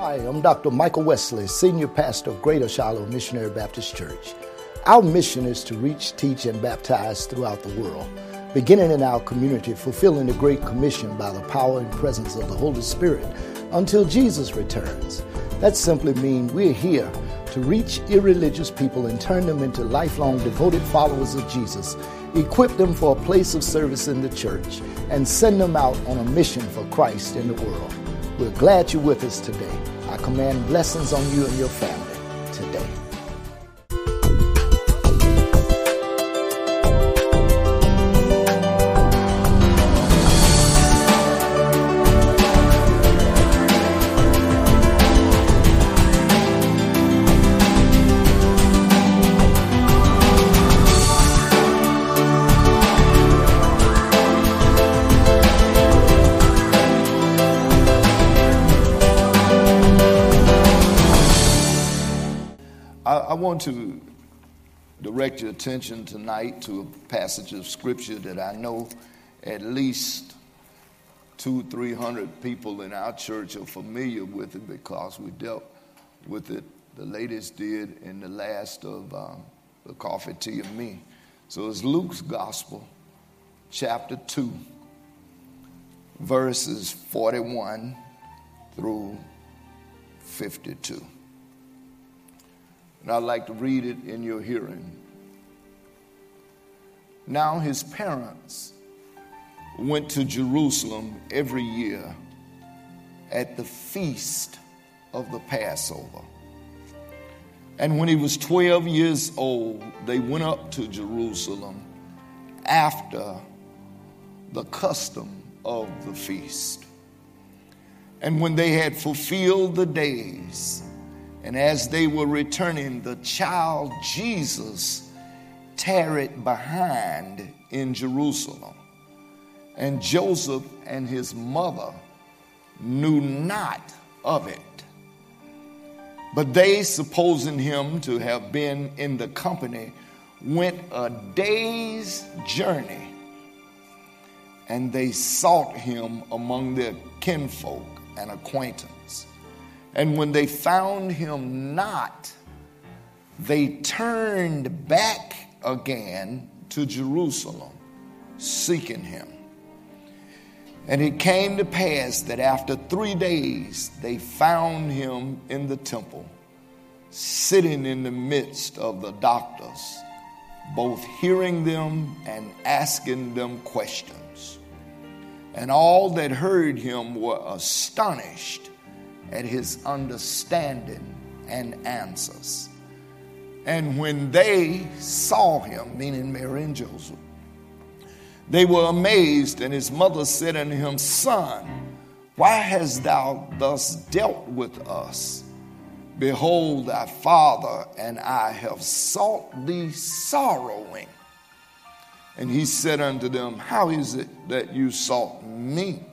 Hi, I'm Dr. Michael Wesley, Senior Pastor of Greater Shiloh Missionary Baptist Church. Our mission is to reach, teach, and baptize throughout the world, beginning in our community, fulfilling the Great Commission by the power and presence of the Holy Spirit until Jesus returns. That simply means we're here to reach irreligious people and turn them into lifelong devoted followers of Jesus, equip them for a place of service in the church, and send them out on a mission for Christ in the world. We're glad you're with us today. I command blessings on you and your family today. To direct your attention tonight to a passage of scripture that I know at least two, three hundred people in our church are familiar with it because we dealt with it. The latest did in the last of um, the coffee, tea, and me. So it's Luke's Gospel, chapter 2, verses 41 through 52. And I'd like to read it in your hearing. Now his parents went to Jerusalem every year at the feast of the Passover. And when he was 12 years old, they went up to Jerusalem after the custom of the feast. And when they had fulfilled the days, and as they were returning, the child Jesus tarried behind in Jerusalem. And Joseph and his mother knew not of it. But they, supposing him to have been in the company, went a day's journey and they sought him among their kinfolk and acquaintance. And when they found him not, they turned back again to Jerusalem, seeking him. And it came to pass that after three days they found him in the temple, sitting in the midst of the doctors, both hearing them and asking them questions. And all that heard him were astonished at his understanding and answers. And when they saw him, meaning Mary and Joseph, they were amazed, and his mother said unto him, Son, why hast thou thus dealt with us? Behold, thy father and I have sought thee sorrowing. And he said unto them, How is it that you sought me?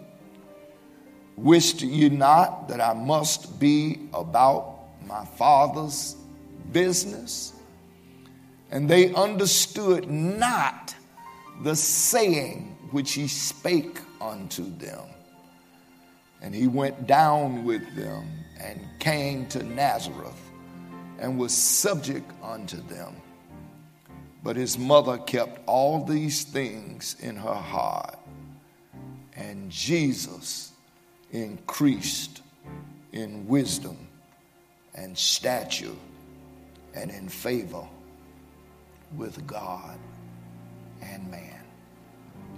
Wished ye not that I must be about my father's business? And they understood not the saying which he spake unto them. And he went down with them and came to Nazareth and was subject unto them. But his mother kept all these things in her heart. And Jesus increased in wisdom and stature and in favor with God and man.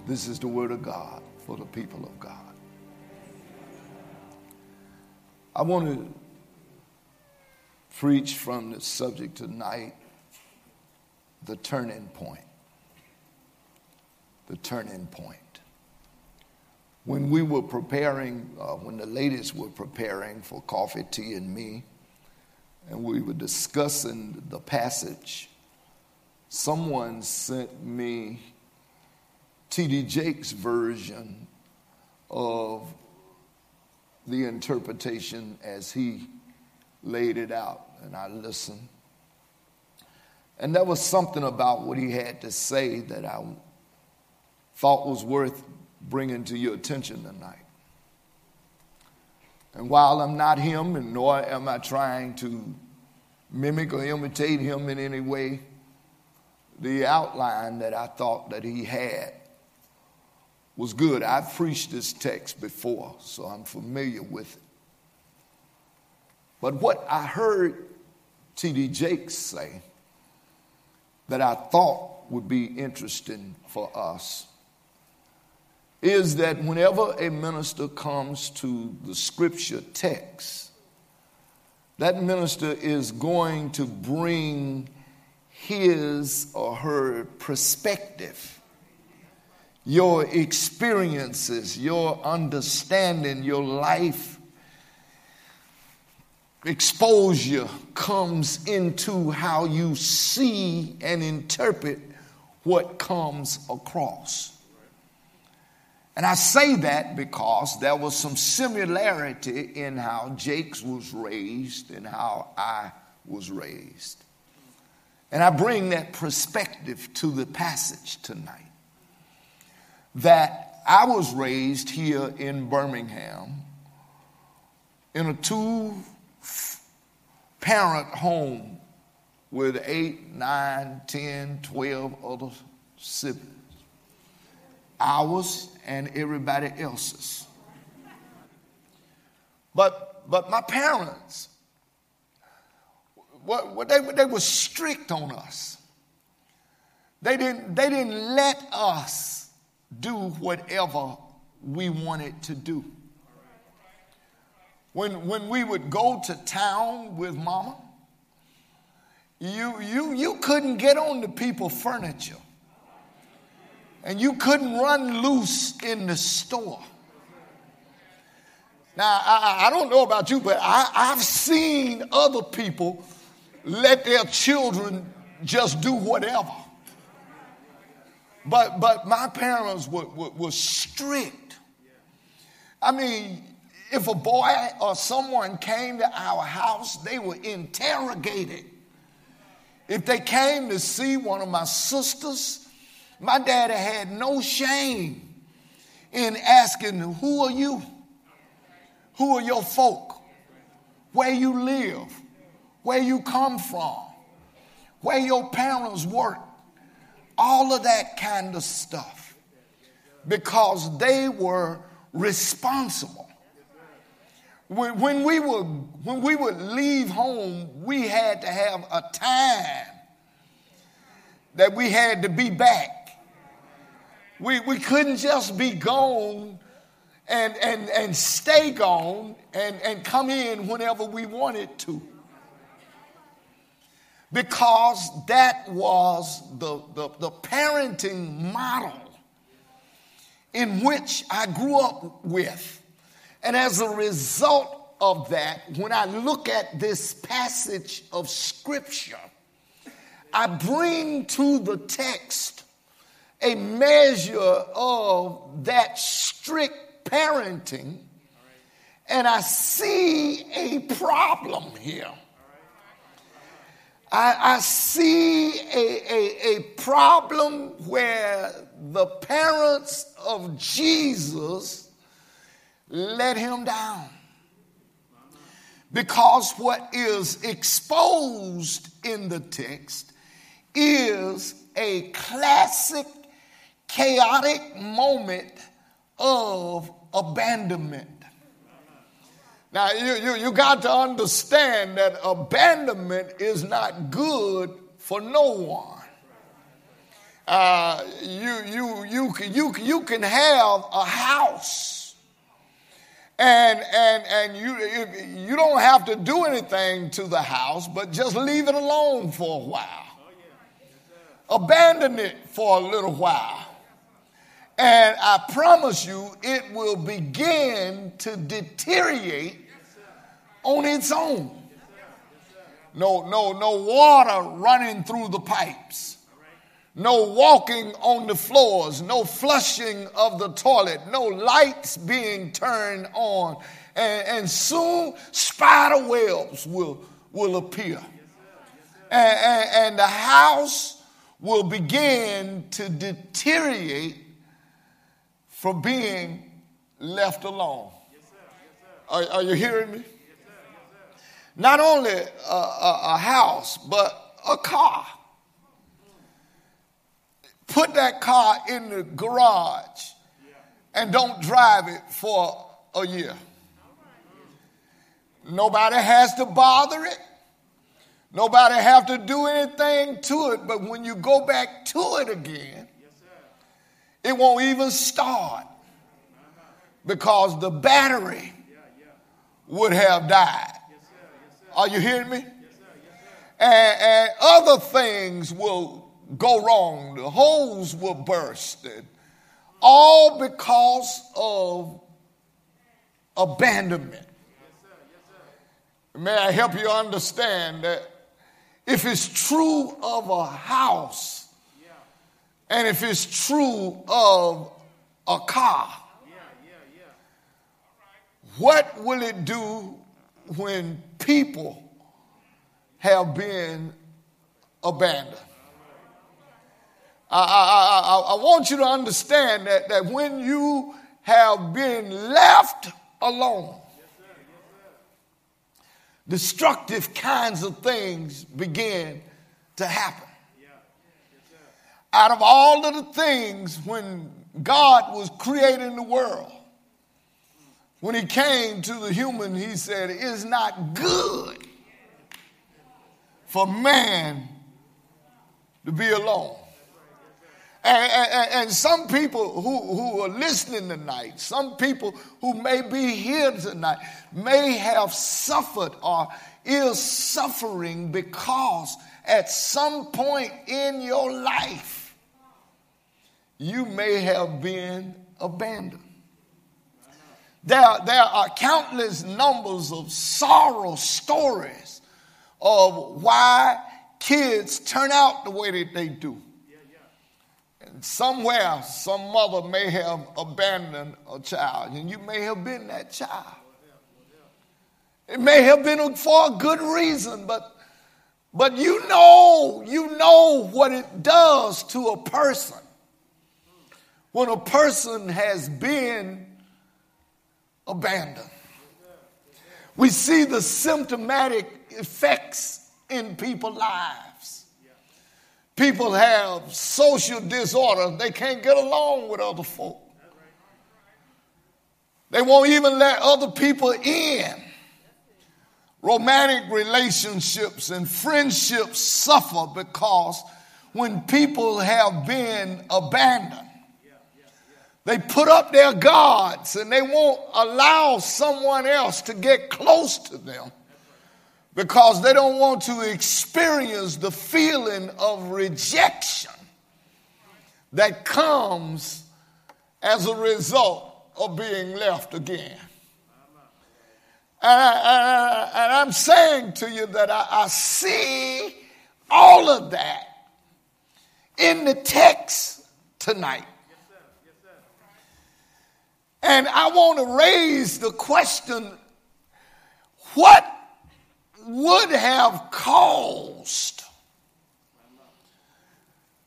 This is the word of God for the people of God. I want to preach from the subject tonight the turning point. The turning point when we were preparing, uh, when the ladies were preparing for coffee, tea, and me, and we were discussing the passage, someone sent me T.D. Jakes' version of the interpretation as he laid it out, and I listened. And there was something about what he had to say that I thought was worth bringing to your attention tonight. And while I'm not him, and nor am I trying to mimic or imitate him in any way, the outline that I thought that he had was good. I've preached this text before, so I'm familiar with it. But what I heard T.D. Jakes say that I thought would be interesting for us is that whenever a minister comes to the scripture text, that minister is going to bring his or her perspective, your experiences, your understanding, your life exposure comes into how you see and interpret what comes across. And I say that because there was some similarity in how Jakes was raised and how I was raised. And I bring that perspective to the passage tonight. That I was raised here in Birmingham in a two parent home with eight, nine, ten, twelve other siblings. Ours and everybody else's. But, but my parents, what, what they, they were strict on us. They didn't, they didn't let us do whatever we wanted to do. When, when we would go to town with mama, you, you, you couldn't get on the people furniture. And you couldn't run loose in the store. Now, I, I don't know about you, but I, I've seen other people let their children just do whatever. But, but my parents were, were, were strict. I mean, if a boy or someone came to our house, they were interrogated. If they came to see one of my sisters, my daddy had no shame in asking, Who are you? Who are your folk? Where you live? Where you come from? Where your parents work? All of that kind of stuff. Because they were responsible. When, we would, when we would leave home, we had to have a time that we had to be back. We, we couldn't just be gone and, and, and stay gone and, and come in whenever we wanted to. Because that was the, the, the parenting model in which I grew up with. And as a result of that, when I look at this passage of scripture, I bring to the text a measure of that strict parenting, and I see a problem here. I, I see a, a, a problem where the parents of Jesus let him down. Because what is exposed in the text is a classic, chaotic moment of abandonment. Now, you, you, you got to understand that abandonment is not good for no one. Uh, you, you, you, you, you can have a house and and and you you don't have to do anything to the house but just leave it alone for a while abandon it for a little while and i promise you it will begin to deteriorate on its own no no no water running through the pipes no walking on the floors, no flushing of the toilet, no lights being turned on. And, and soon spider webs will, will appear. And, and, and the house will begin to deteriorate from being left alone. Are, are you hearing me? Not only a, a, a house, but a car. Put that car in the garage and don't drive it for a year. Nobody has to bother it. Nobody have to do anything to it, but when you go back to it again, it won't even start because the battery would have died. Are you hearing me? And, and other things will go wrong. The holes will burst. All because of abandonment. May I help you understand that if it's true of a house and if it's true of a car, what will it do when people have been abandoned? I, I, I, I, want you to understand that, that when you have been left alone, destructive kinds of things begin to happen. Out of all of the things when God was creating the world, when he came to the human, he said, It's not good for man to be alone. And, and, and, some people who, who are listening tonight, some people who may be here tonight, may have suffered or is suffering because at some point in your life, you may have been abandoned. There, there are countless numbers of sorrow stories of why kids turn out the way that they do. And somewhere, some mother may have abandoned a child, and you may have been that child. It may have been for a good reason, but, but you know, you know what it does to a person when a person has been abandoned. We see the symptomatic effects in people's lives. People have social disorder, they can't get along with other folk. They won't even let other people in. Romantic relationships and friendships suffer because when people have been abandoned, they put up their guards and they won't allow someone else to get close to them because they don't want to experience the feeling of rejection that comes as a result of being left again. And, I, am saying to you that I, I see all of that in the text tonight. And I want to raise the question what would have caused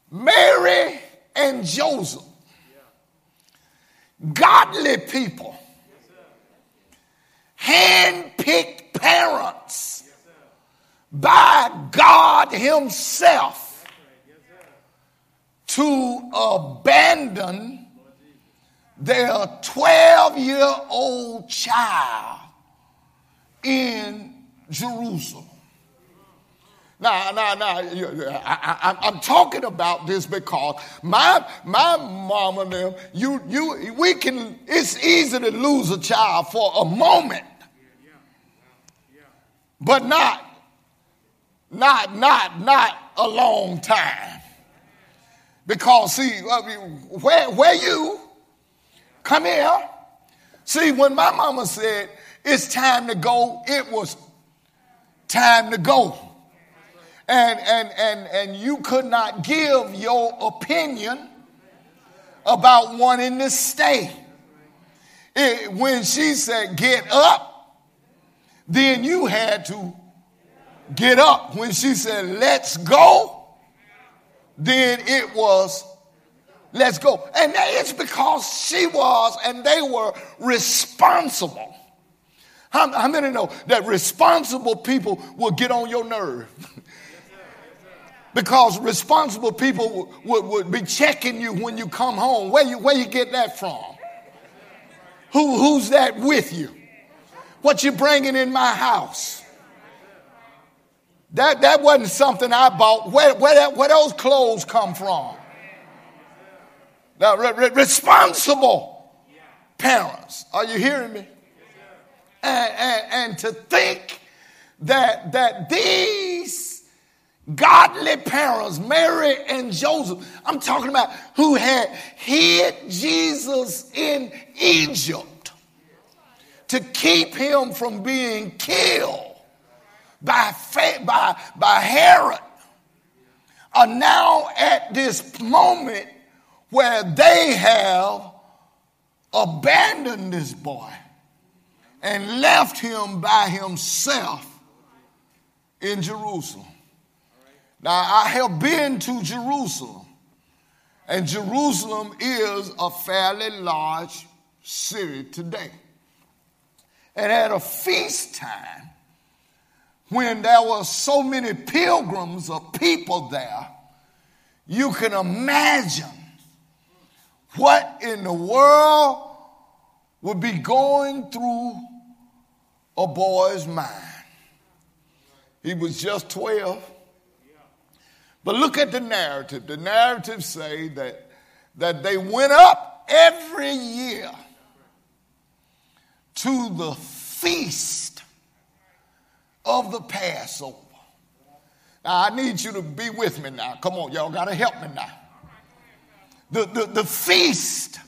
Mary and Joseph, godly people, hand-picked parents by God Himself to abandon their 12 year old child in Jerusalem. Now, now, now, I, am talking about this because my my mom and them, you, you, we can. It's easy to lose a child for a moment, but not, not, not, not a long time. Because see, uh, where where you Come here. See, when my mama said it's time to go, it was time to go. And, and, and, and you could not give your opinion about wanting to stay. It, when she said, get up, then you had to get up. When she said, let's go, then it was let's go. And it's because she was and they were responsible How, how many know that responsible people will get on your nerve? because responsible people would, would, be checking you when you come home. Where you, where you get that from? Who, who's that with you? What you bringing in my house? That, that wasn't something I bought. Where, where, that, where those clothes come from? Now, re, re, responsible parents. Are you hearing me? and, and, and to think that, that these godly parents, Mary and Joseph, I'm talking about who had hid Jesus in Egypt to keep him from being killed by, by, by Herod, are now at this moment where they have abandoned this boy and left him by himself in Jerusalem. Now, I have been to Jerusalem, and Jerusalem is a fairly large city today. And at a feast time, when there were so many pilgrims or people there, you can imagine what in the world would be going through a boy's mind. He was just 12. But look at the narrative. The narrative say that, that they went up every year to the feast of the Passover. Now, I need you to be with me now. Come on, y'all got to help me now. The, the, the feast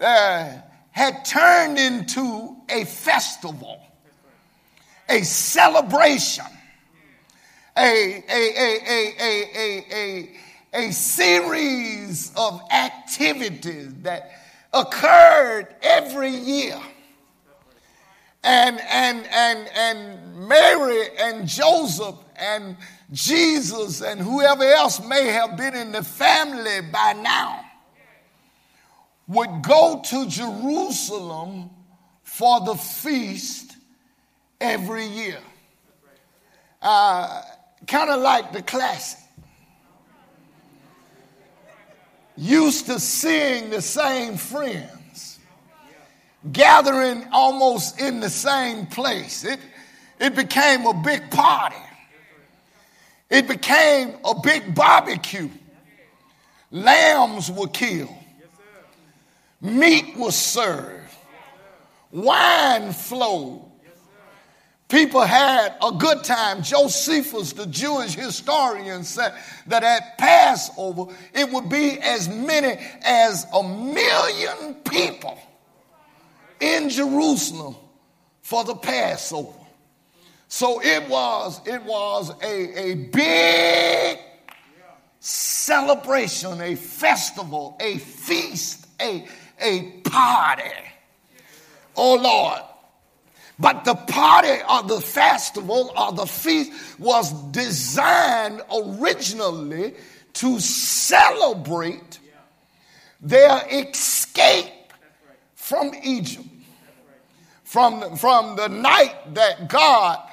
uh, had turned into a festival, a celebration, a, a, a, a, a, a, a, series of activities that occurred every year. And, and, and, and Mary and Joseph and Jesus and whoever else may have been in the family by now would go to Jerusalem for the feast every year. Uh, kind of like the classic. Used to seeing the same friends, gathering almost in the same place. It, it became a big party. It became a big barbecue. Lambs were killed meat was served, wine flowed. People had a good time. Josephus, the Jewish historian, said that at Passover it would be as many as a million people in Jerusalem for the Passover. So it was, it was a, a big celebration, a festival, a feast, a, a party. Oh Lord. But the party or the festival or the feast was designed originally to celebrate their escape from Egypt. From, from the night that God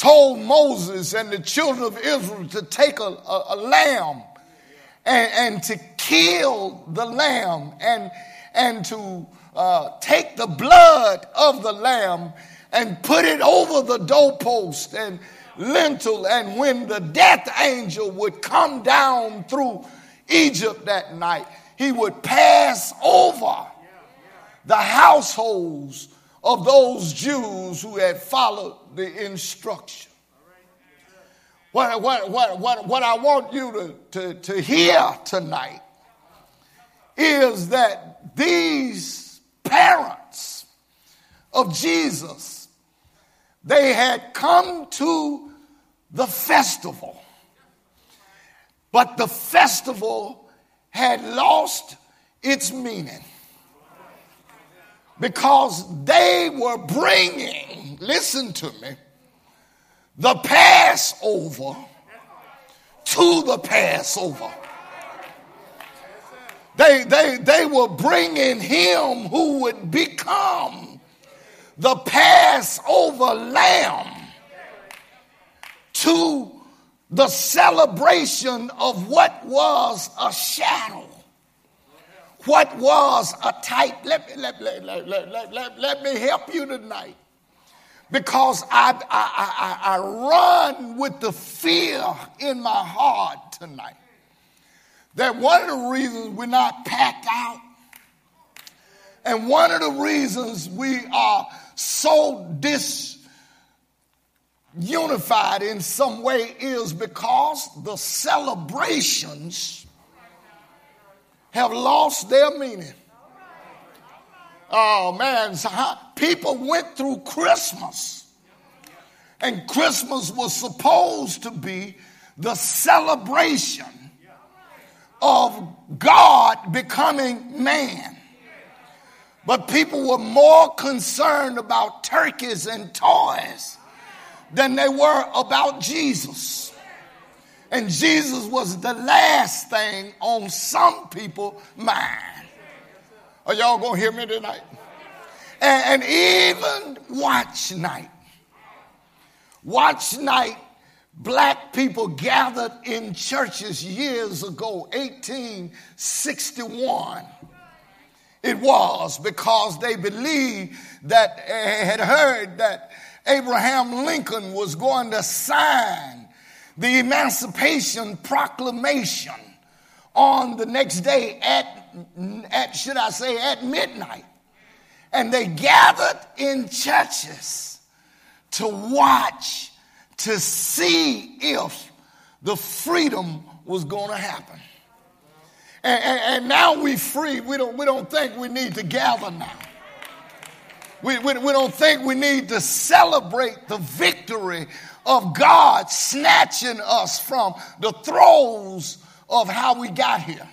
told Moses and the children of Israel to take a, a, a lamb and, and to kill the lamb and and to uh, take the blood of the lamb and put it over the doorpost and lintel. And when the death angel would come down through Egypt that night, he would pass over the households of those Jews who had followed the instruction. What, what, what, what, what I want you to, to, to hear tonight is that these parents of Jesus, they had come to the festival, but the festival had lost its meaning because they were bringing, listen to me, the Passover to the Passover. They, they, they were bringing him who would become the Passover lamb to the celebration of what was a shadow, what was a type. Let me, let, let, let, let, let, let me help you tonight because I, I, I, I run with the fear in my heart tonight that one of the reasons we're not packed out and one of the reasons we are so disunified in some way is because the celebrations have lost their meaning. Oh man, people went through Christmas, and Christmas was supposed to be the celebration of God becoming man. But people were more concerned about turkeys and toys than they were about Jesus. And Jesus was the last thing on some people's mind. Are y'all gonna hear me tonight? And, and even watch night. Watch night, black people gathered in churches years ago, 1861 it was because they believed that, eh, had heard that Abraham Lincoln was going to sign the Emancipation Proclamation on the next day at, at should I say, at midnight. And they gathered in churches to watch, to see if the freedom was going to happen. And, and, and now we free. We don't, we don't think we need to gather now. We, we, we don't think we need to celebrate the victory of God snatching us from the throes of how we got here.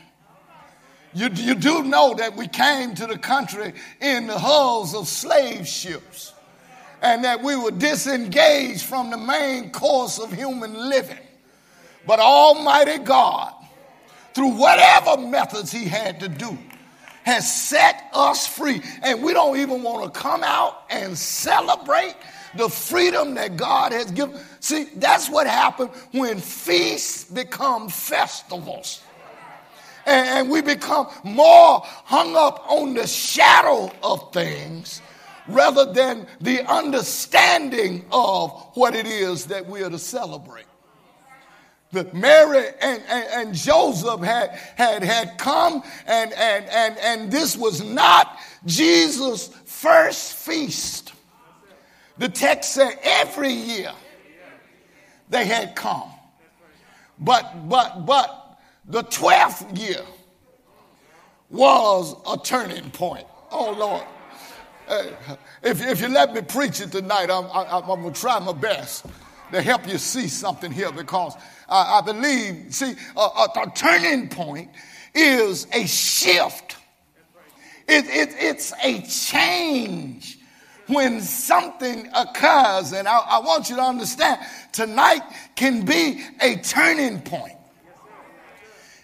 You, you do know that we came to the country in the hulls of slave ships and that we were disengaged from the main course of human living. But Almighty God through whatever methods he had to do, has set us free. And we don't even want to come out and celebrate the freedom that God has given. See, that's what happened when feasts become festivals. And we become more hung up on the shadow of things rather than the understanding of what it is that we are to celebrate that Mary and, and, and, Joseph had, had, had come, and, and, and, and this was not Jesus' first feast. The text said every year they had come. But, but, but the 12th year was a turning point. Oh, Lord. If, if you let me preach it tonight, I'm, I, I'm going to try my best to help you see something here because uh, I believe, see, a, a, a, turning point is a shift. It, it, it's a change when something occurs. And I, I want you to understand tonight can be a turning point.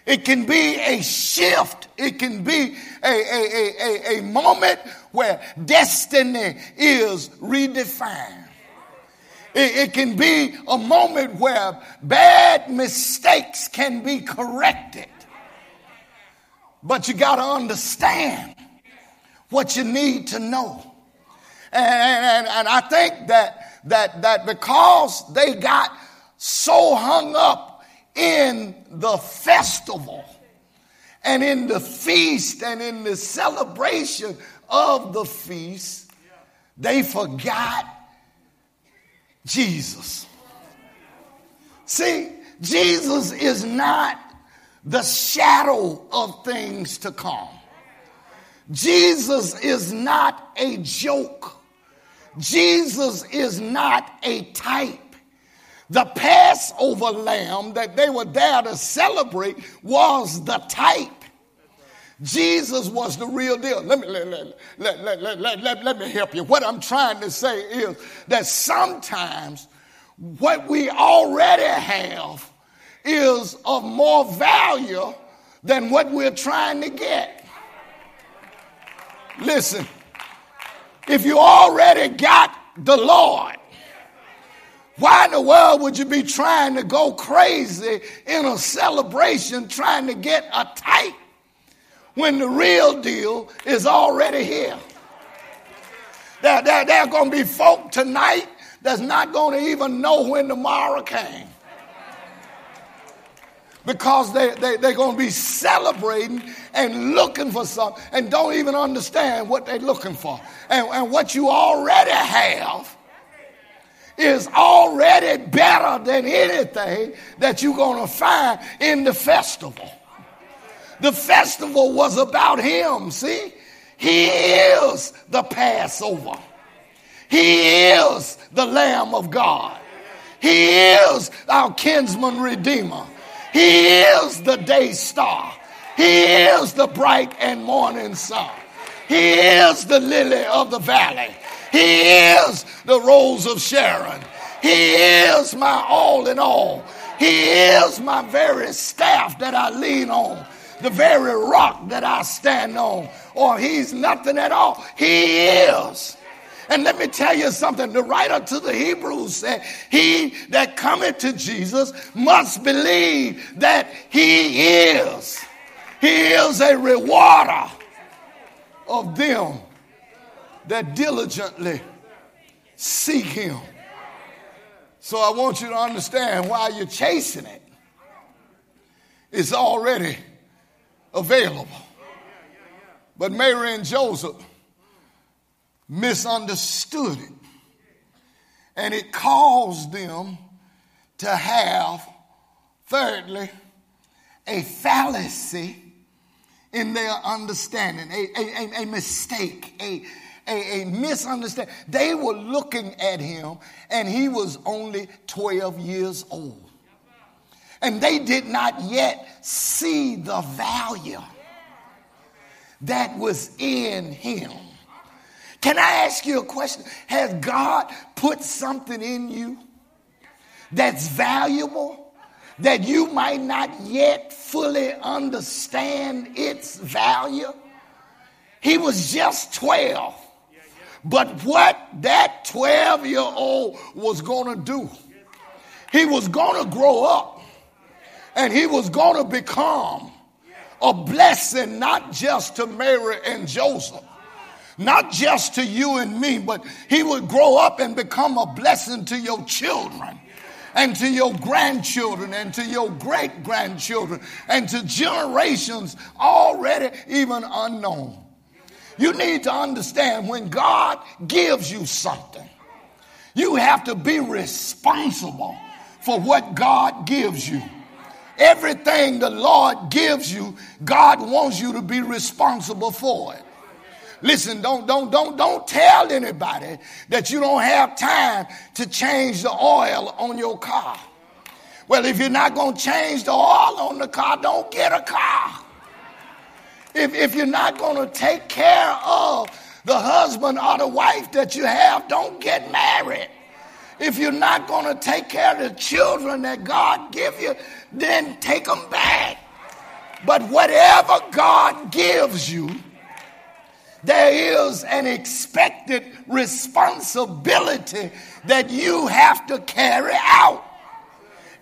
It can be a shift. It can be a, a, a, a, moment where destiny is redefined. It, it can be a moment where bad mistakes can be corrected. But you got to understand what you need to know. And, and, and I think that, that, that because they got so hung up in the festival and in the feast and in the celebration of the feast, they forgot Jesus. See, Jesus is not the shadow of things to come. Jesus is not a joke. Jesus is not a type. The Passover lamb that they were there to celebrate was the type. Jesus was the real deal. Let me, let, let, let, let, let, let, let me help you. What I'm trying to say is that sometimes what we already have is of more value than what we're trying to get. Listen, If you already got the Lord, why in the world would you be trying to go crazy in a celebration trying to get a type when the real deal is already here? There, there, there are going to be folk tonight that's not going to even know when tomorrow came. Because they, they, they're going to be celebrating and looking for something and don't even understand what they're looking for. And, and what you already have is already better than anything that you're going to find in the festival. The festival was about him, see? He is the Passover. He is the Lamb of God. He is our kinsman redeemer. He is the day star. He is the bright and morning sun. He is the lily of the valley. He is the rose of Sharon. He is my all in all. He is my very staff that I lean on, the very rock that I stand on. Or he's nothing at all. He is. And let me tell you something. The writer to the Hebrews said, He that cometh to Jesus must believe that He is. He is a rewarder of them that diligently seek him. So I want you to understand why you're chasing it, it's already available. But Mary and Joseph misunderstood it. And it caused them to have, thirdly, a fallacy in their understanding, a, a, a mistake, a, a, a misunderstanding. They were looking at him, and he was only 12 years old. And they did not yet see the value that was in him. Can I ask you a question? Has God put something in you that's valuable? that you might not yet fully understand its value. He was just 12. But what that 12 year old was going to do, he was going to grow up and he was going to become a blessing not just to Mary and Joseph, not just to you and me, but he would grow up and become a blessing to your children and to your grandchildren and to your great grandchildren and to generations already even unknown. You need to understand when God gives you something, you have to be responsible for what God gives you. Everything the Lord gives you, God wants you to be responsible for it. Listen, don't, don't, don't, don't tell anybody that you don't have time to change the oil on your car. Well, if you're not going to change the oil on the car, don't get a car. If, if you're not going to take care of the husband or the wife that you have, don't get married. If you're not going to take care of the children that God give you, then take them back. But whatever God gives you, there is an expected responsibility that you have to carry out.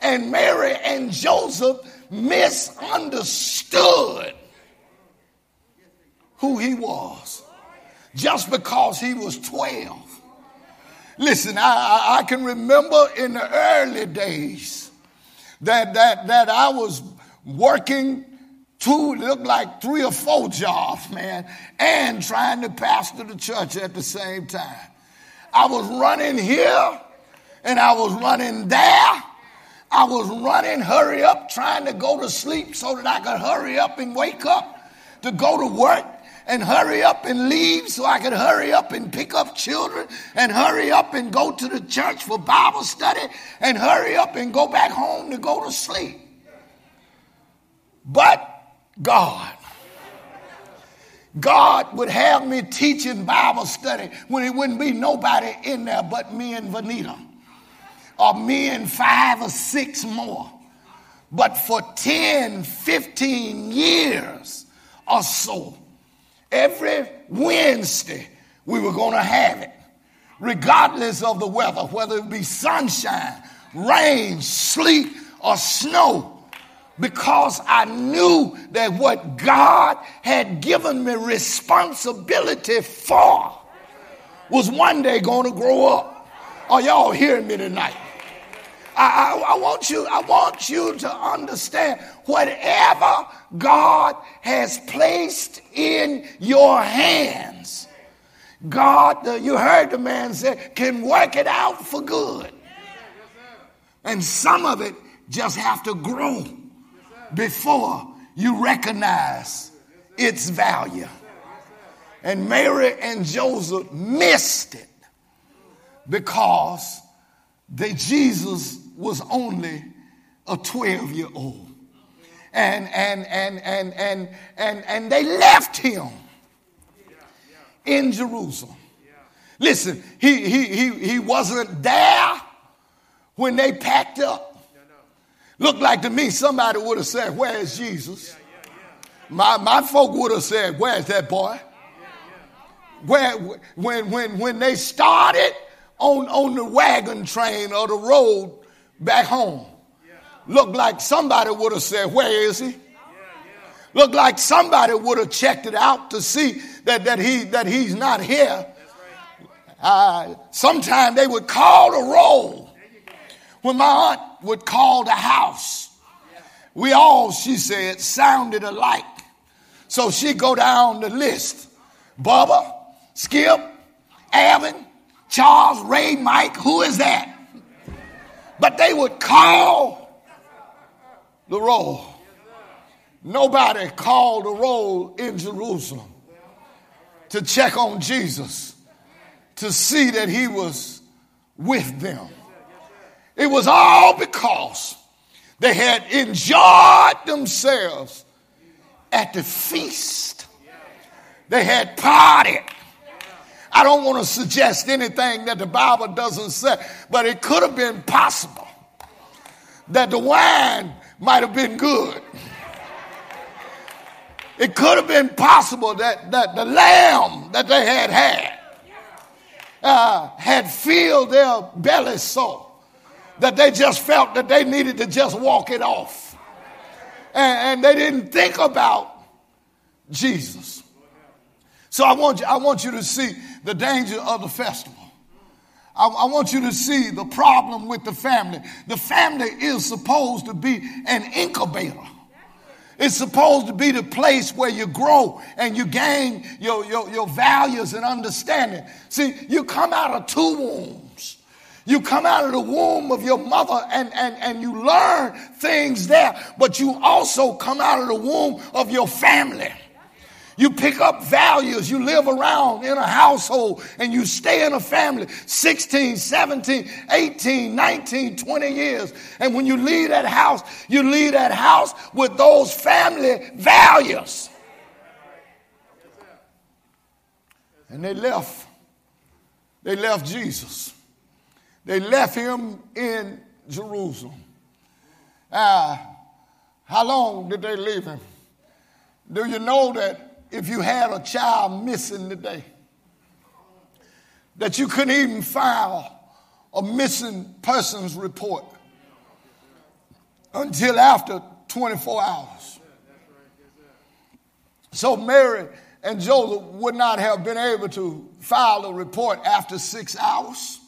And Mary and Joseph misunderstood who he was just because he was 12. Listen, I, I can remember in the early days that, that, that I was working two, looked like three or four jobs, man, and trying to pastor the church at the same time. I was running here and I was running there. I was running, hurry up, trying to go to sleep so that I could hurry up and wake up to go to work and hurry up and leave so I could hurry up and pick up children and hurry up and go to the church for Bible study and hurry up and go back home to go to sleep. But God. God would have me teaching Bible study when it wouldn't be nobody in there but me and Vanita, or me and five or six more. But for 10, 15 years or so, every Wednesday, we were going to have it, regardless of the weather, whether it be sunshine, rain, sleet, or snow, because I knew that what God had given me responsibility for was one day going to grow up. Are y'all hearing me tonight? I, I, I, want you, I want you to understand whatever God has placed in your hands, God, uh, you heard the man say, can work it out for good. And some of it just have to grow before you recognize its value. And Mary and Joseph missed it because they, Jesus was only a 12 year old. And, and, and, and, and, and, and they left him in Jerusalem. Listen, he, he, he, he wasn't there when they packed up. Looked like to me somebody would have said, Where is Jesus? My, my folk would have said, Where's that boy? Where, when, when, when they started on, on the wagon train or the road back home, looked like somebody would have said, Where is he? Looked like somebody would have checked it out to see that, that, he, that he's not here. Uh, Sometimes they would call the roll when my aunt would call the house, we all, she said, sounded alike. So she'd go down the list. Bubba, Skip, Alvin, Charles, Ray, Mike, who is that? But they would call the roll. Nobody called the roll in Jerusalem to check on Jesus, to see that he was with them. It was all because they had enjoyed themselves at the feast. They had partied. I don't want to suggest anything that the Bible doesn't say, but it could have been possible that the wine might have been good. It could have been possible that, that the lamb that they had had uh, had filled their belly so that they just felt that they needed to just walk it off. And, and they didn't think about Jesus. So I want you, I want you to see the danger of the festival. I, I, want you to see the problem with the family. The family is supposed to be an incubator. It's supposed to be the place where you grow and you gain your, your, your values and understanding. See, you come out of two wombs. You come out of the womb of your mother and, and, and you learn things there, but you also come out of the womb of your family. You pick up values. You live around in a household and you stay in a family 16, 17, 18, 19, 20 years. And when you leave that house, you leave that house with those family values. And they left. They left Jesus. They left him in Jerusalem. Uh, how long did they leave him? Do you know that if you had a child missing today, that you couldn't even file a missing persons report until after 24 hours? So Mary and Joseph would not have been able to file a report after six hours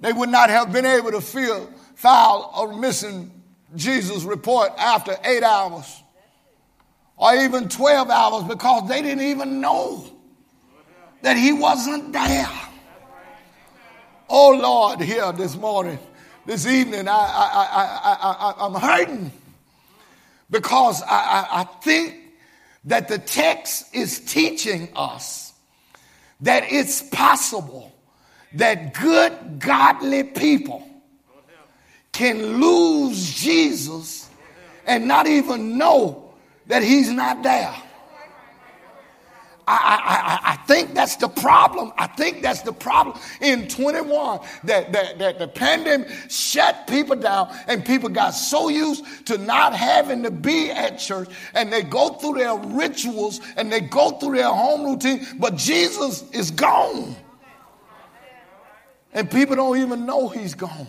they would not have been able to fill, file a missing Jesus report after eight hours or even 12 hours because they didn't even know that he wasn't there. Oh Lord, here this morning, this evening, I, I, I, I, am hurting because I, I think that the text is teaching us that it's possible that good, godly people can lose Jesus and not even know that he's not there. I, I, I, think that's the problem. I think that's the problem in 21 that, that, that the pandemic shut people down and people got so used to not having to be at church and they go through their rituals and they go through their home routine, but Jesus is gone. And people don't even know he's gone.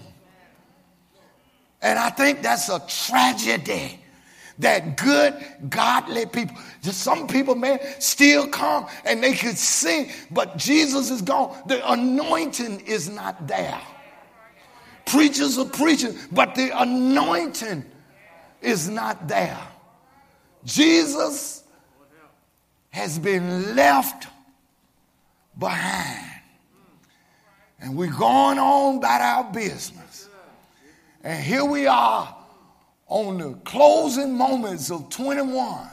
And I think that's a tragedy that good, godly people. Just some people, man, still come and they could sing, but Jesus is gone. The anointing is not there. Preachers are preaching, but the anointing is not there. Jesus has been left behind. And we're going on about our business. And here we are on the closing moments of 21,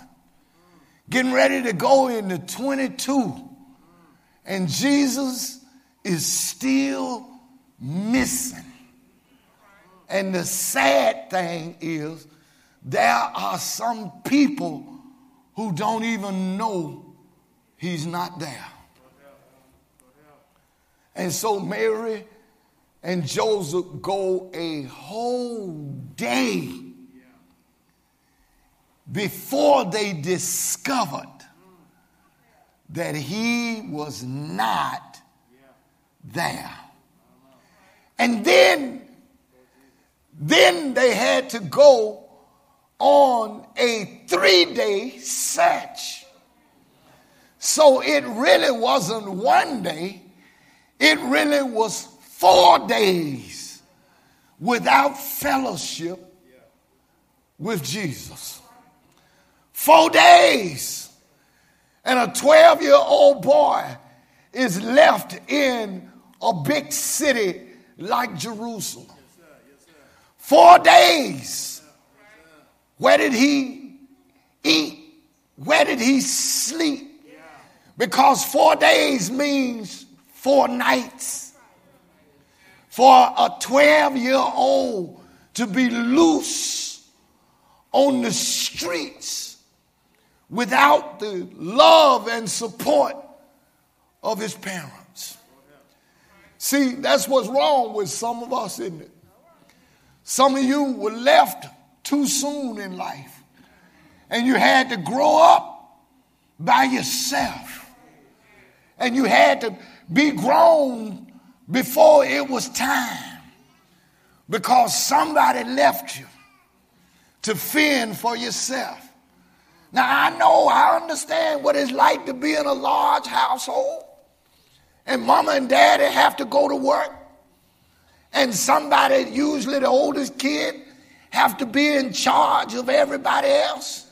getting ready to go into 22, and Jesus is still missing. And the sad thing is, there are some people who don't even know he's not there. And so Mary and Joseph go a whole day before they discovered that he was not there. And then, then they had to go on a three day search. So it really wasn't one day, it really was four days without fellowship with Jesus. Four days. And a 12 year old boy is left in a big city like Jerusalem. Four days. Where did he eat? Where did he sleep? Because four days means four nights. For a 12 year old to be loose on the streets without the love and support of his parents. See, that's what's wrong with some of us, isn't it? Some of you were left too soon in life, and you had to grow up by yourself, and you had to be grown before it was time because somebody left you to fend for yourself. Now, I know, I understand what it's like to be in a large household, and mama and daddy have to go to work, and somebody, usually the oldest kid, have to be in charge of everybody else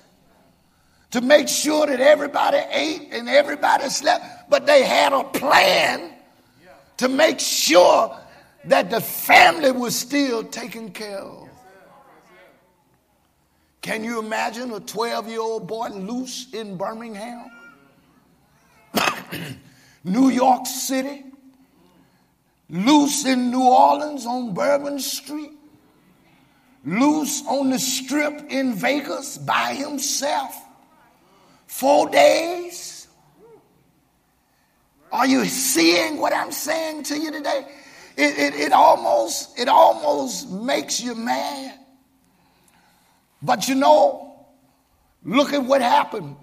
to make sure that everybody ate and everybody slept. But they had a plan to make sure that the family was still taken care of. Can you imagine a 12 year old boy loose in Birmingham? New York City? Loose in New Orleans on Bourbon Street? Loose on the strip in Vegas by himself? Four days? Are you seeing what I'm saying to you today? It, it, it almost it almost makes you mad but you know, look at what happened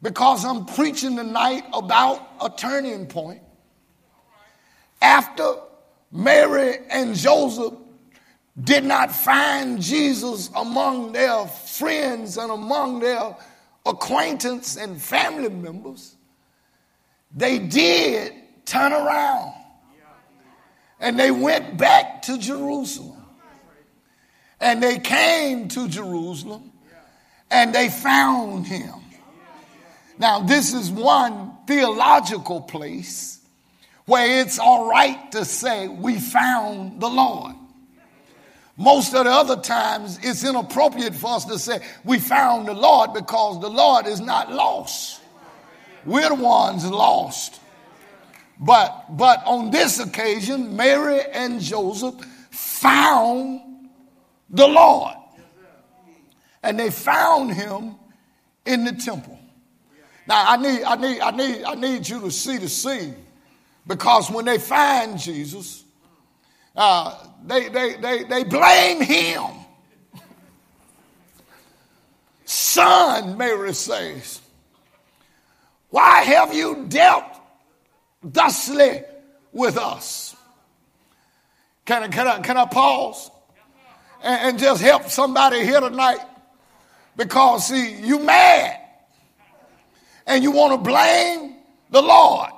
because I'm preaching tonight about a turning point. After Mary and Joseph did not find Jesus among their friends and among their acquaintance and family members, they did turn around and they went back to Jerusalem. And they came to Jerusalem and they found him. Now, this is one theological place where it's all right to say, We found the Lord. Most of the other times, it's inappropriate for us to say, We found the Lord because the Lord is not lost. We're the ones lost. But, but on this occasion, Mary and Joseph found the Lord. And they found him in the temple. Now I need, I need, I need, I need you to see the scene. Because when they find Jesus, uh, they, they, they, they blame him. Son, Mary says, why have you dealt thusly with us? Can I, can I, can I pause and, and just help somebody here tonight? Because, see, you mad and you want to blame the Lord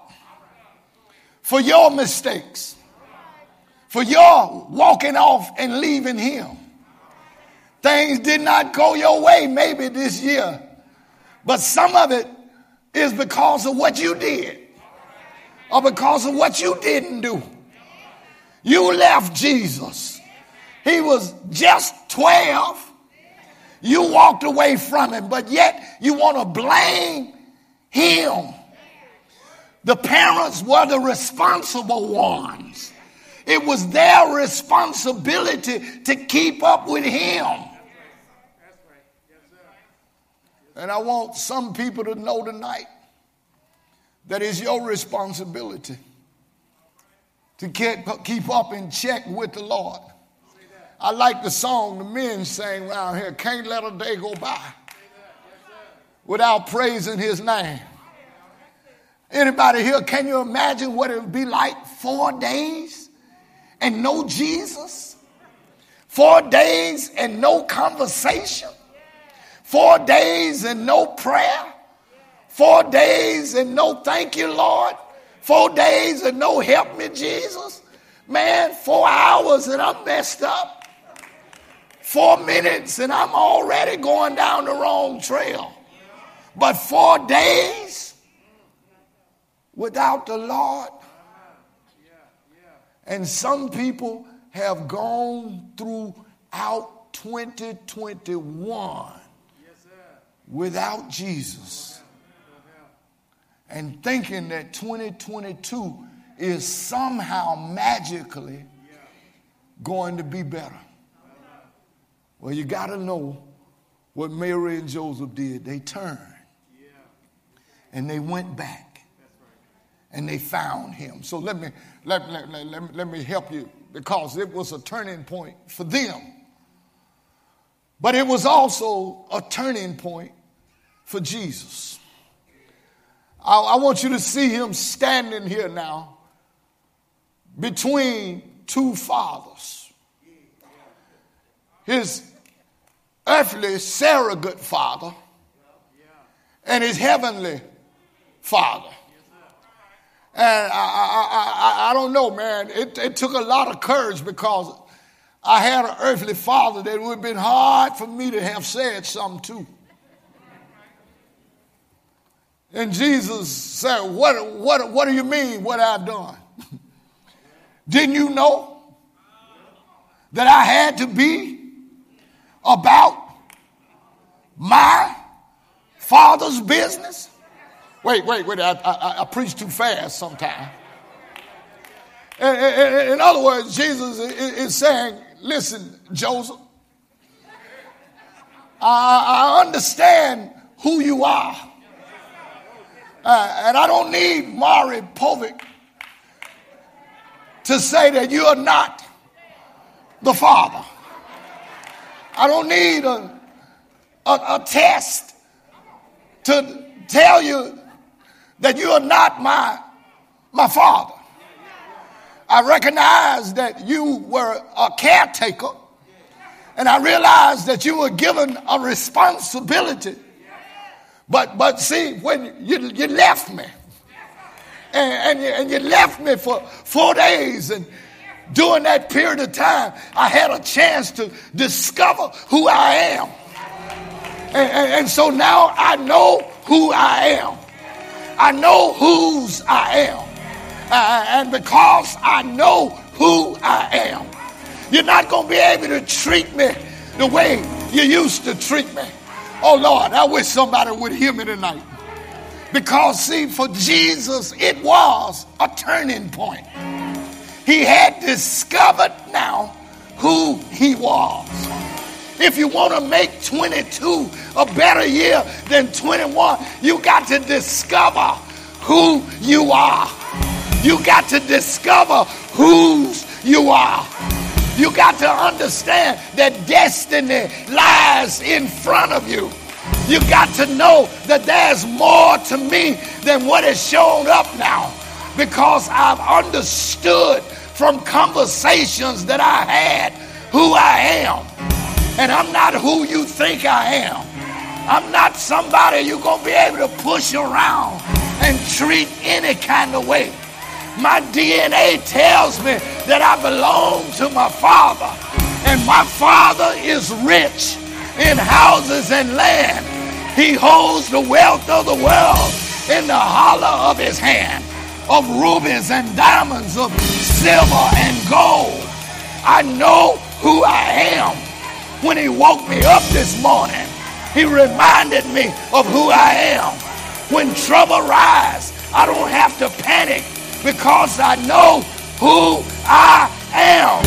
for your mistakes, for your walking off and leaving Him. Things did not go your way maybe this year, but some of it is because of what you did or because of what you didn't do. You left Jesus. He was just 12. You walked away from him, but yet you want to blame him. The parents were the responsible ones. It was their responsibility to keep up with him. And I want some people to know tonight that it's your responsibility to keep up in check with the Lord. I like the song the men sang around here can't let a day go by without praising his name. Anybody here, can you imagine what it would be like four days and no Jesus? Four days and no conversation? Four days and no prayer? Four days and no thank you, Lord? Four days and no help me, Jesus? Man, four hours and I'm messed up. Four minutes and I'm already going down the wrong trail. But four days without the Lord. And some people have gone throughout 2021 without Jesus and thinking that 2022 is somehow magically going to be better. Well, you got to know what Mary and Joseph did. They turned and they went back and they found him. So let me, let, let, let, let, me, let me help you because it was a turning point for them. But it was also a turning point for Jesus. I, I want you to see him standing here now between two fathers. His earthly surrogate father and his heavenly father. And I, I, I, I don't know, man. It, it took a lot of courage because I had an earthly father that would have been hard for me to have said something to. And Jesus said, What, what, what do you mean, what I've done? Didn't you know that I had to be about my father's business? Wait, wait, wait. I, I, I preach too fast sometimes. In, other words, Jesus is saying, listen, Joseph, I, I understand who you are. Uh, and I don't need Maury Povich to say that you are not the father. I don't need a, a, a test to tell you that you are not my, my father. I recognize that you were a caretaker, and I realized that you were given a responsibility. But, but see, when you, you left me, and, and, you, and you left me for four days, and during that period of time, I had a chance to discover who I am. And, and, and so now I know who I am. I know whose I am. Uh, and because I know who I am, you're not going to be able to treat me the way you used to treat me. Oh Lord, I wish somebody would hear me tonight. Because, see, for Jesus, it was a turning point. He had discovered now who he was. If you want to make 22 a better year than 21. You got to discover who you are. You got to discover whose you are. You got to understand that destiny lies in front of you. You got to know that there's more to me than what is shown up now because I've understood from conversations that I had who I am. And I'm not who you think I am. I'm not somebody you're going to be able to push around and treat any kind of way. My DNA tells me that I belong to my Father. And my Father is rich in houses and land. He holds the wealth of the world in the hollow of his hand, of rubies and diamonds, of silver and gold. I know who I am. When he woke me up this morning, he reminded me of who I am. When trouble rise, I don't have to panic because I know who I am.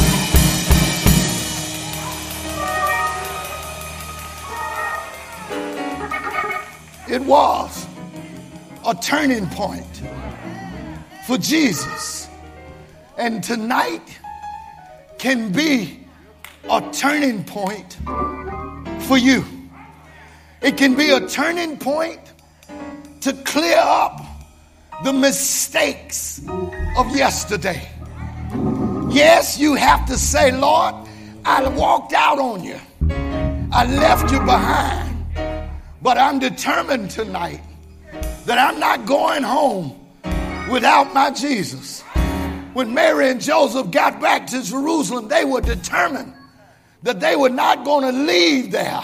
It was a turning point for Jesus. And tonight can be a turning point for you. It can be a turning point to clear up the mistakes of yesterday. Yes, you have to say, Lord, I walked out on you. I left you behind. But I'm determined tonight that I'm not going home without my Jesus. When Mary and Joseph got back to Jerusalem, they were determined that they were not going to leave there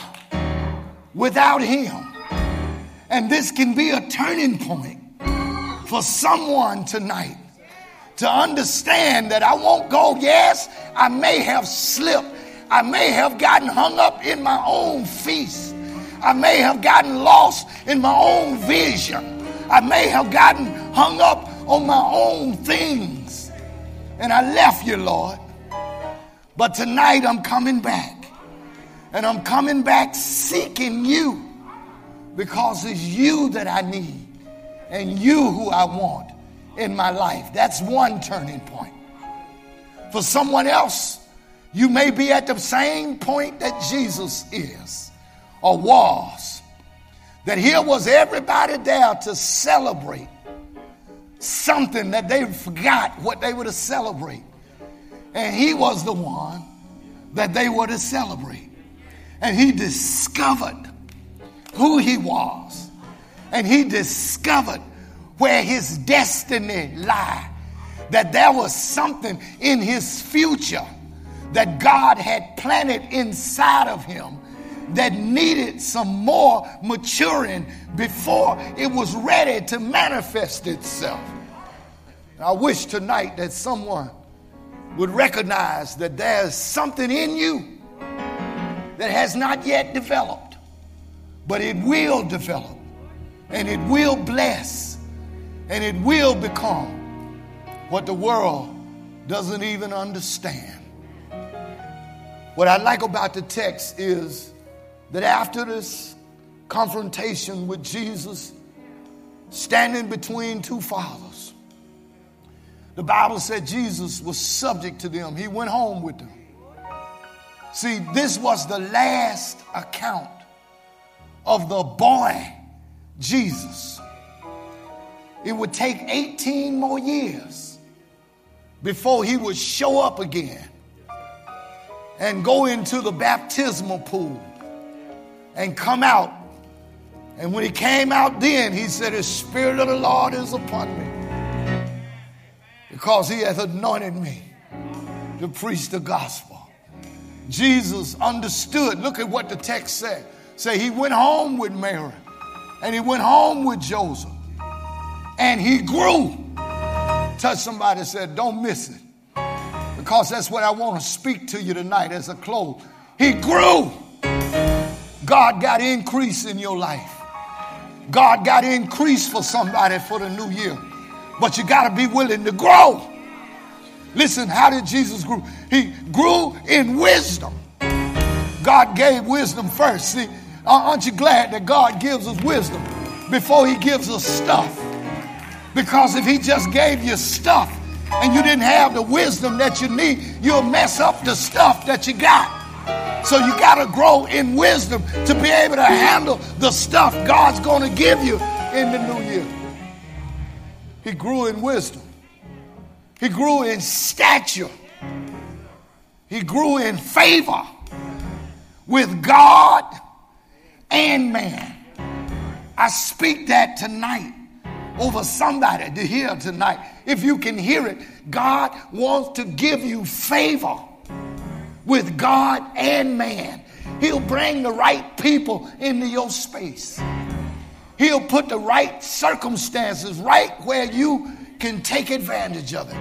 without him. And this can be a turning point for someone tonight to understand that I won't go. Yes, I may have slipped. I may have gotten hung up in my own feast. I may have gotten lost in my own vision. I may have gotten hung up on my own things. And I left you, Lord. But tonight I'm coming back. And I'm coming back seeking you because it's you that I need and you who I want in my life. That's one turning point. For someone else, you may be at the same point that Jesus is or was. That here was everybody there to celebrate something that they forgot what they were to celebrate. And he was the one that they were to celebrate. And he discovered who he was and he discovered where his destiny lay. That there was something in his future that God had planted inside of him that needed some more maturing before it was ready to manifest itself. I wish tonight that someone would recognize that there's something in you that has not yet developed, but it will develop and it will bless and it will become what the world doesn't even understand. What I like about the text is that after this confrontation with Jesus, standing between two fathers, the Bible said Jesus was subject to them. He went home with them. See, this was the last account of the boy Jesus. It would take 18 more years before he would show up again and go into the baptismal pool and come out. And when he came out then, he said, The Spirit of the Lord is upon me because he hath anointed me to preach the gospel. Jesus understood. Look at what the text said. Say he went home with Mary and he went home with Joseph and he grew. Touch somebody said, Don't miss it. Because that's what I want to speak to you tonight as a close. He grew. God got increase in your life. God got increase for somebody for the new year. But you got to be willing to grow. Listen, how did Jesus grow? He grew in wisdom. God gave wisdom first. See, Aren't you glad that God gives us wisdom before He gives us stuff? Because if He just gave you stuff and you didn't have the wisdom that you need, you'll mess up the stuff that you got. So you got to grow in wisdom to be able to handle the stuff God's going to give you in the new year. He grew in wisdom. He grew in stature. He grew in favor with God and man. I speak that tonight over somebody to hear tonight. If you can hear it, God wants to give you favor with God and man. He'll bring the right people into your space. He'll put the right circumstances right where you can take advantage of it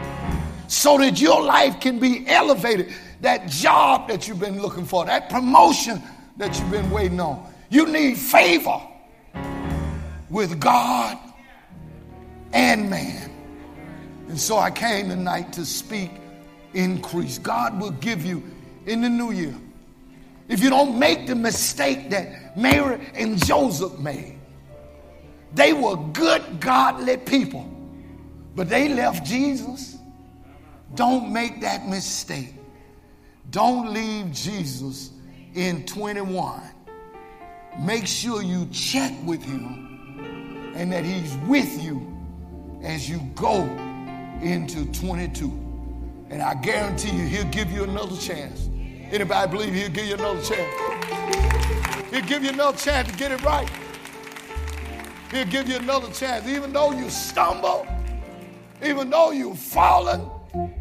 so that your life can be elevated. That job that you've been looking for, that promotion that you've been waiting on. You need favor with God and man. And so I came tonight to speak increase. God will give you in the new year. If you don't make the mistake that Mary and Joseph made, they were good, godly people, but they left Jesus. Don't make that mistake. Don't leave Jesus in 21. Make sure you check with him and that he's with you as you go into 22. And I guarantee you, he'll give you another chance. Anybody believe he'll give you another chance? He'll give you another chance to get it right. He'll give you another chance. Even though you stumble, even though you've fallen,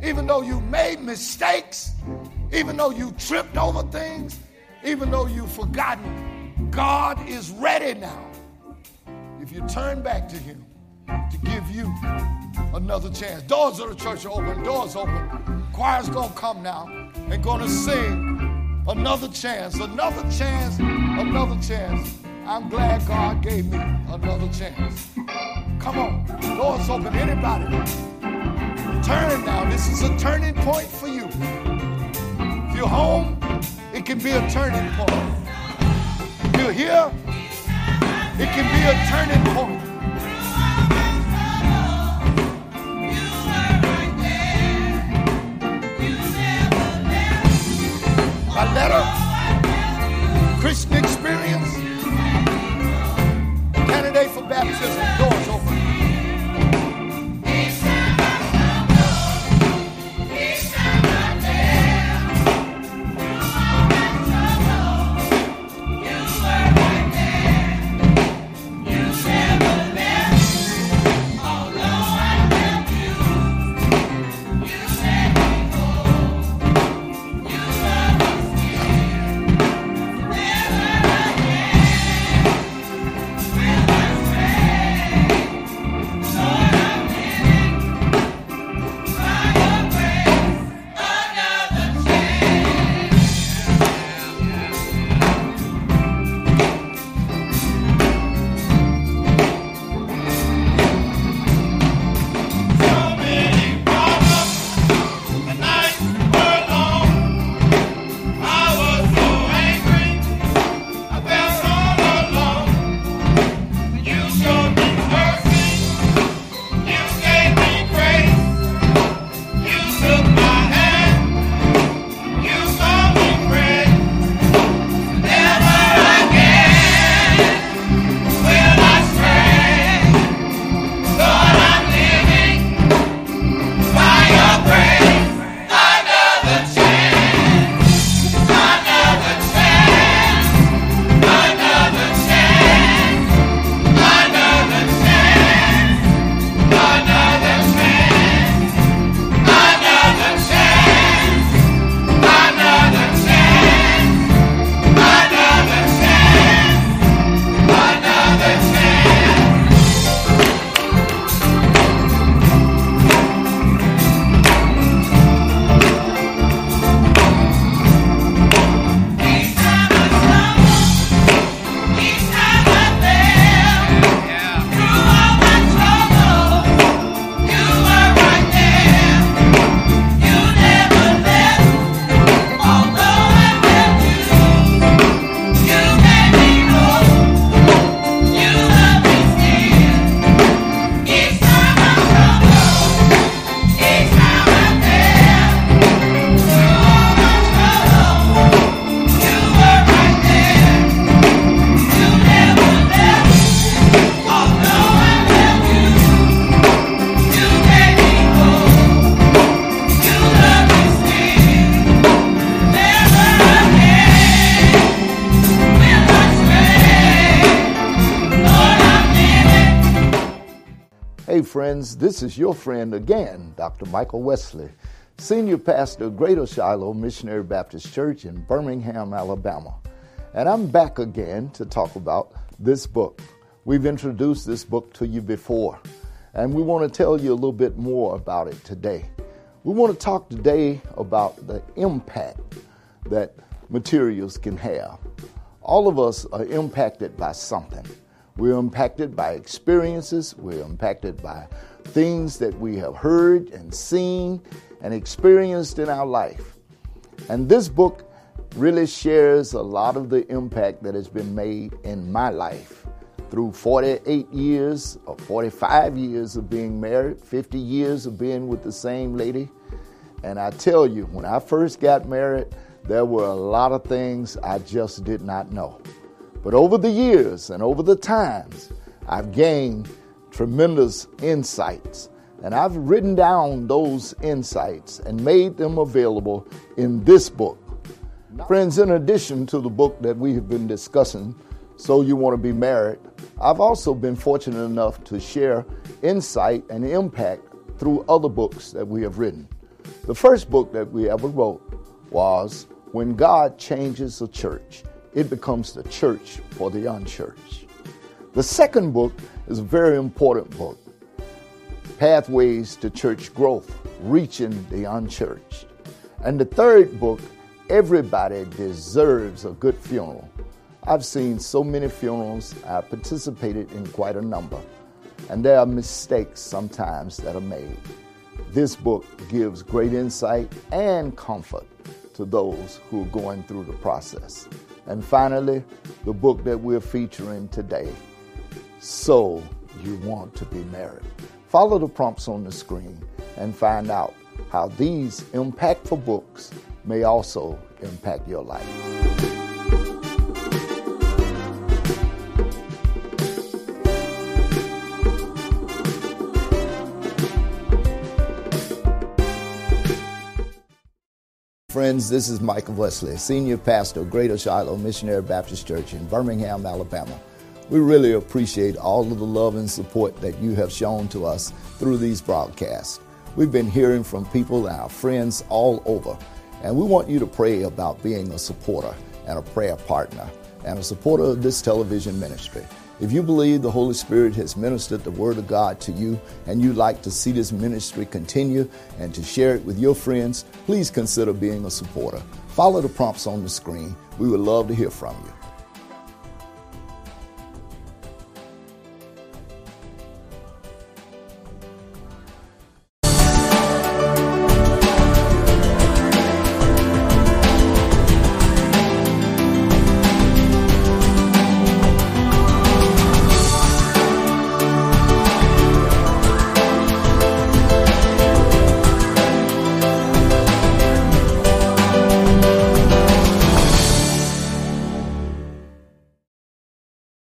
even though you made mistakes, even though you tripped over things, even though you've forgotten, God is ready now. If you turn back to Him to give you another chance. Doors of the church are open, doors open. Choir's gonna come now and gonna sing another chance, another chance, another chance. I'm glad God gave me another chance. Come on, doors open. Anybody? Turn now. This is a turning point for you. If you're home, it can be a turning point. If you're here, it can be a turning point. My letter, Christian experience, candidate for baptism, doors open. Friends, this is your friend again, Dr. Michael Wesley, Senior Pastor of Greater Shiloh Missionary Baptist Church in Birmingham, Alabama. And I'm back again to talk about this book. We've introduced this book to you before, and we want to tell you a little bit more about it today. We want to talk today about the impact that materials can have. All of us are impacted by something. We're impacted by experiences, we're impacted by things that we have heard and seen and experienced in our life. And this book really shares a lot of the impact that has been made in my life through 48 years or 45 years of being married, 50 years of being with the same lady. And I tell you, when I first got married, there were a lot of things I just did not know. But over the years and over the times, I've gained tremendous insights. And I've written down those insights and made them available in this book. Friends, in addition to the book that we have been discussing, So You Want to Be Married, I've also been fortunate enough to share insight and impact through other books that we have written. The first book that we ever wrote was When God Changes a Church it becomes the church for the unchurched. The second book is a very important book Pathways to Church Growth Reaching the Unchurched. And the third book, Everybody Deserves a Good Funeral. I've seen so many funerals, I've participated in quite a number, and there are mistakes sometimes that are made. This book gives great insight and comfort to those who are going through the process. And finally, the book that we're featuring today, So You Want to Be Married. Follow the prompts on the screen and find out how these impactful books may also impact your life. Friends, this is Michael Wesley, Senior Pastor of Greater Shiloh Missionary Baptist Church in Birmingham, Alabama. We really appreciate all of the love and support that you have shown to us through these broadcasts. We've been hearing from people and our friends all over, and we want you to pray about being a supporter and a prayer partner and a supporter of this television ministry. If you believe the Holy Spirit has ministered the Word of God to you and you'd like to see this ministry continue and to share it with your friends, please consider being a supporter. Follow the prompts on the screen. We would love to hear from you.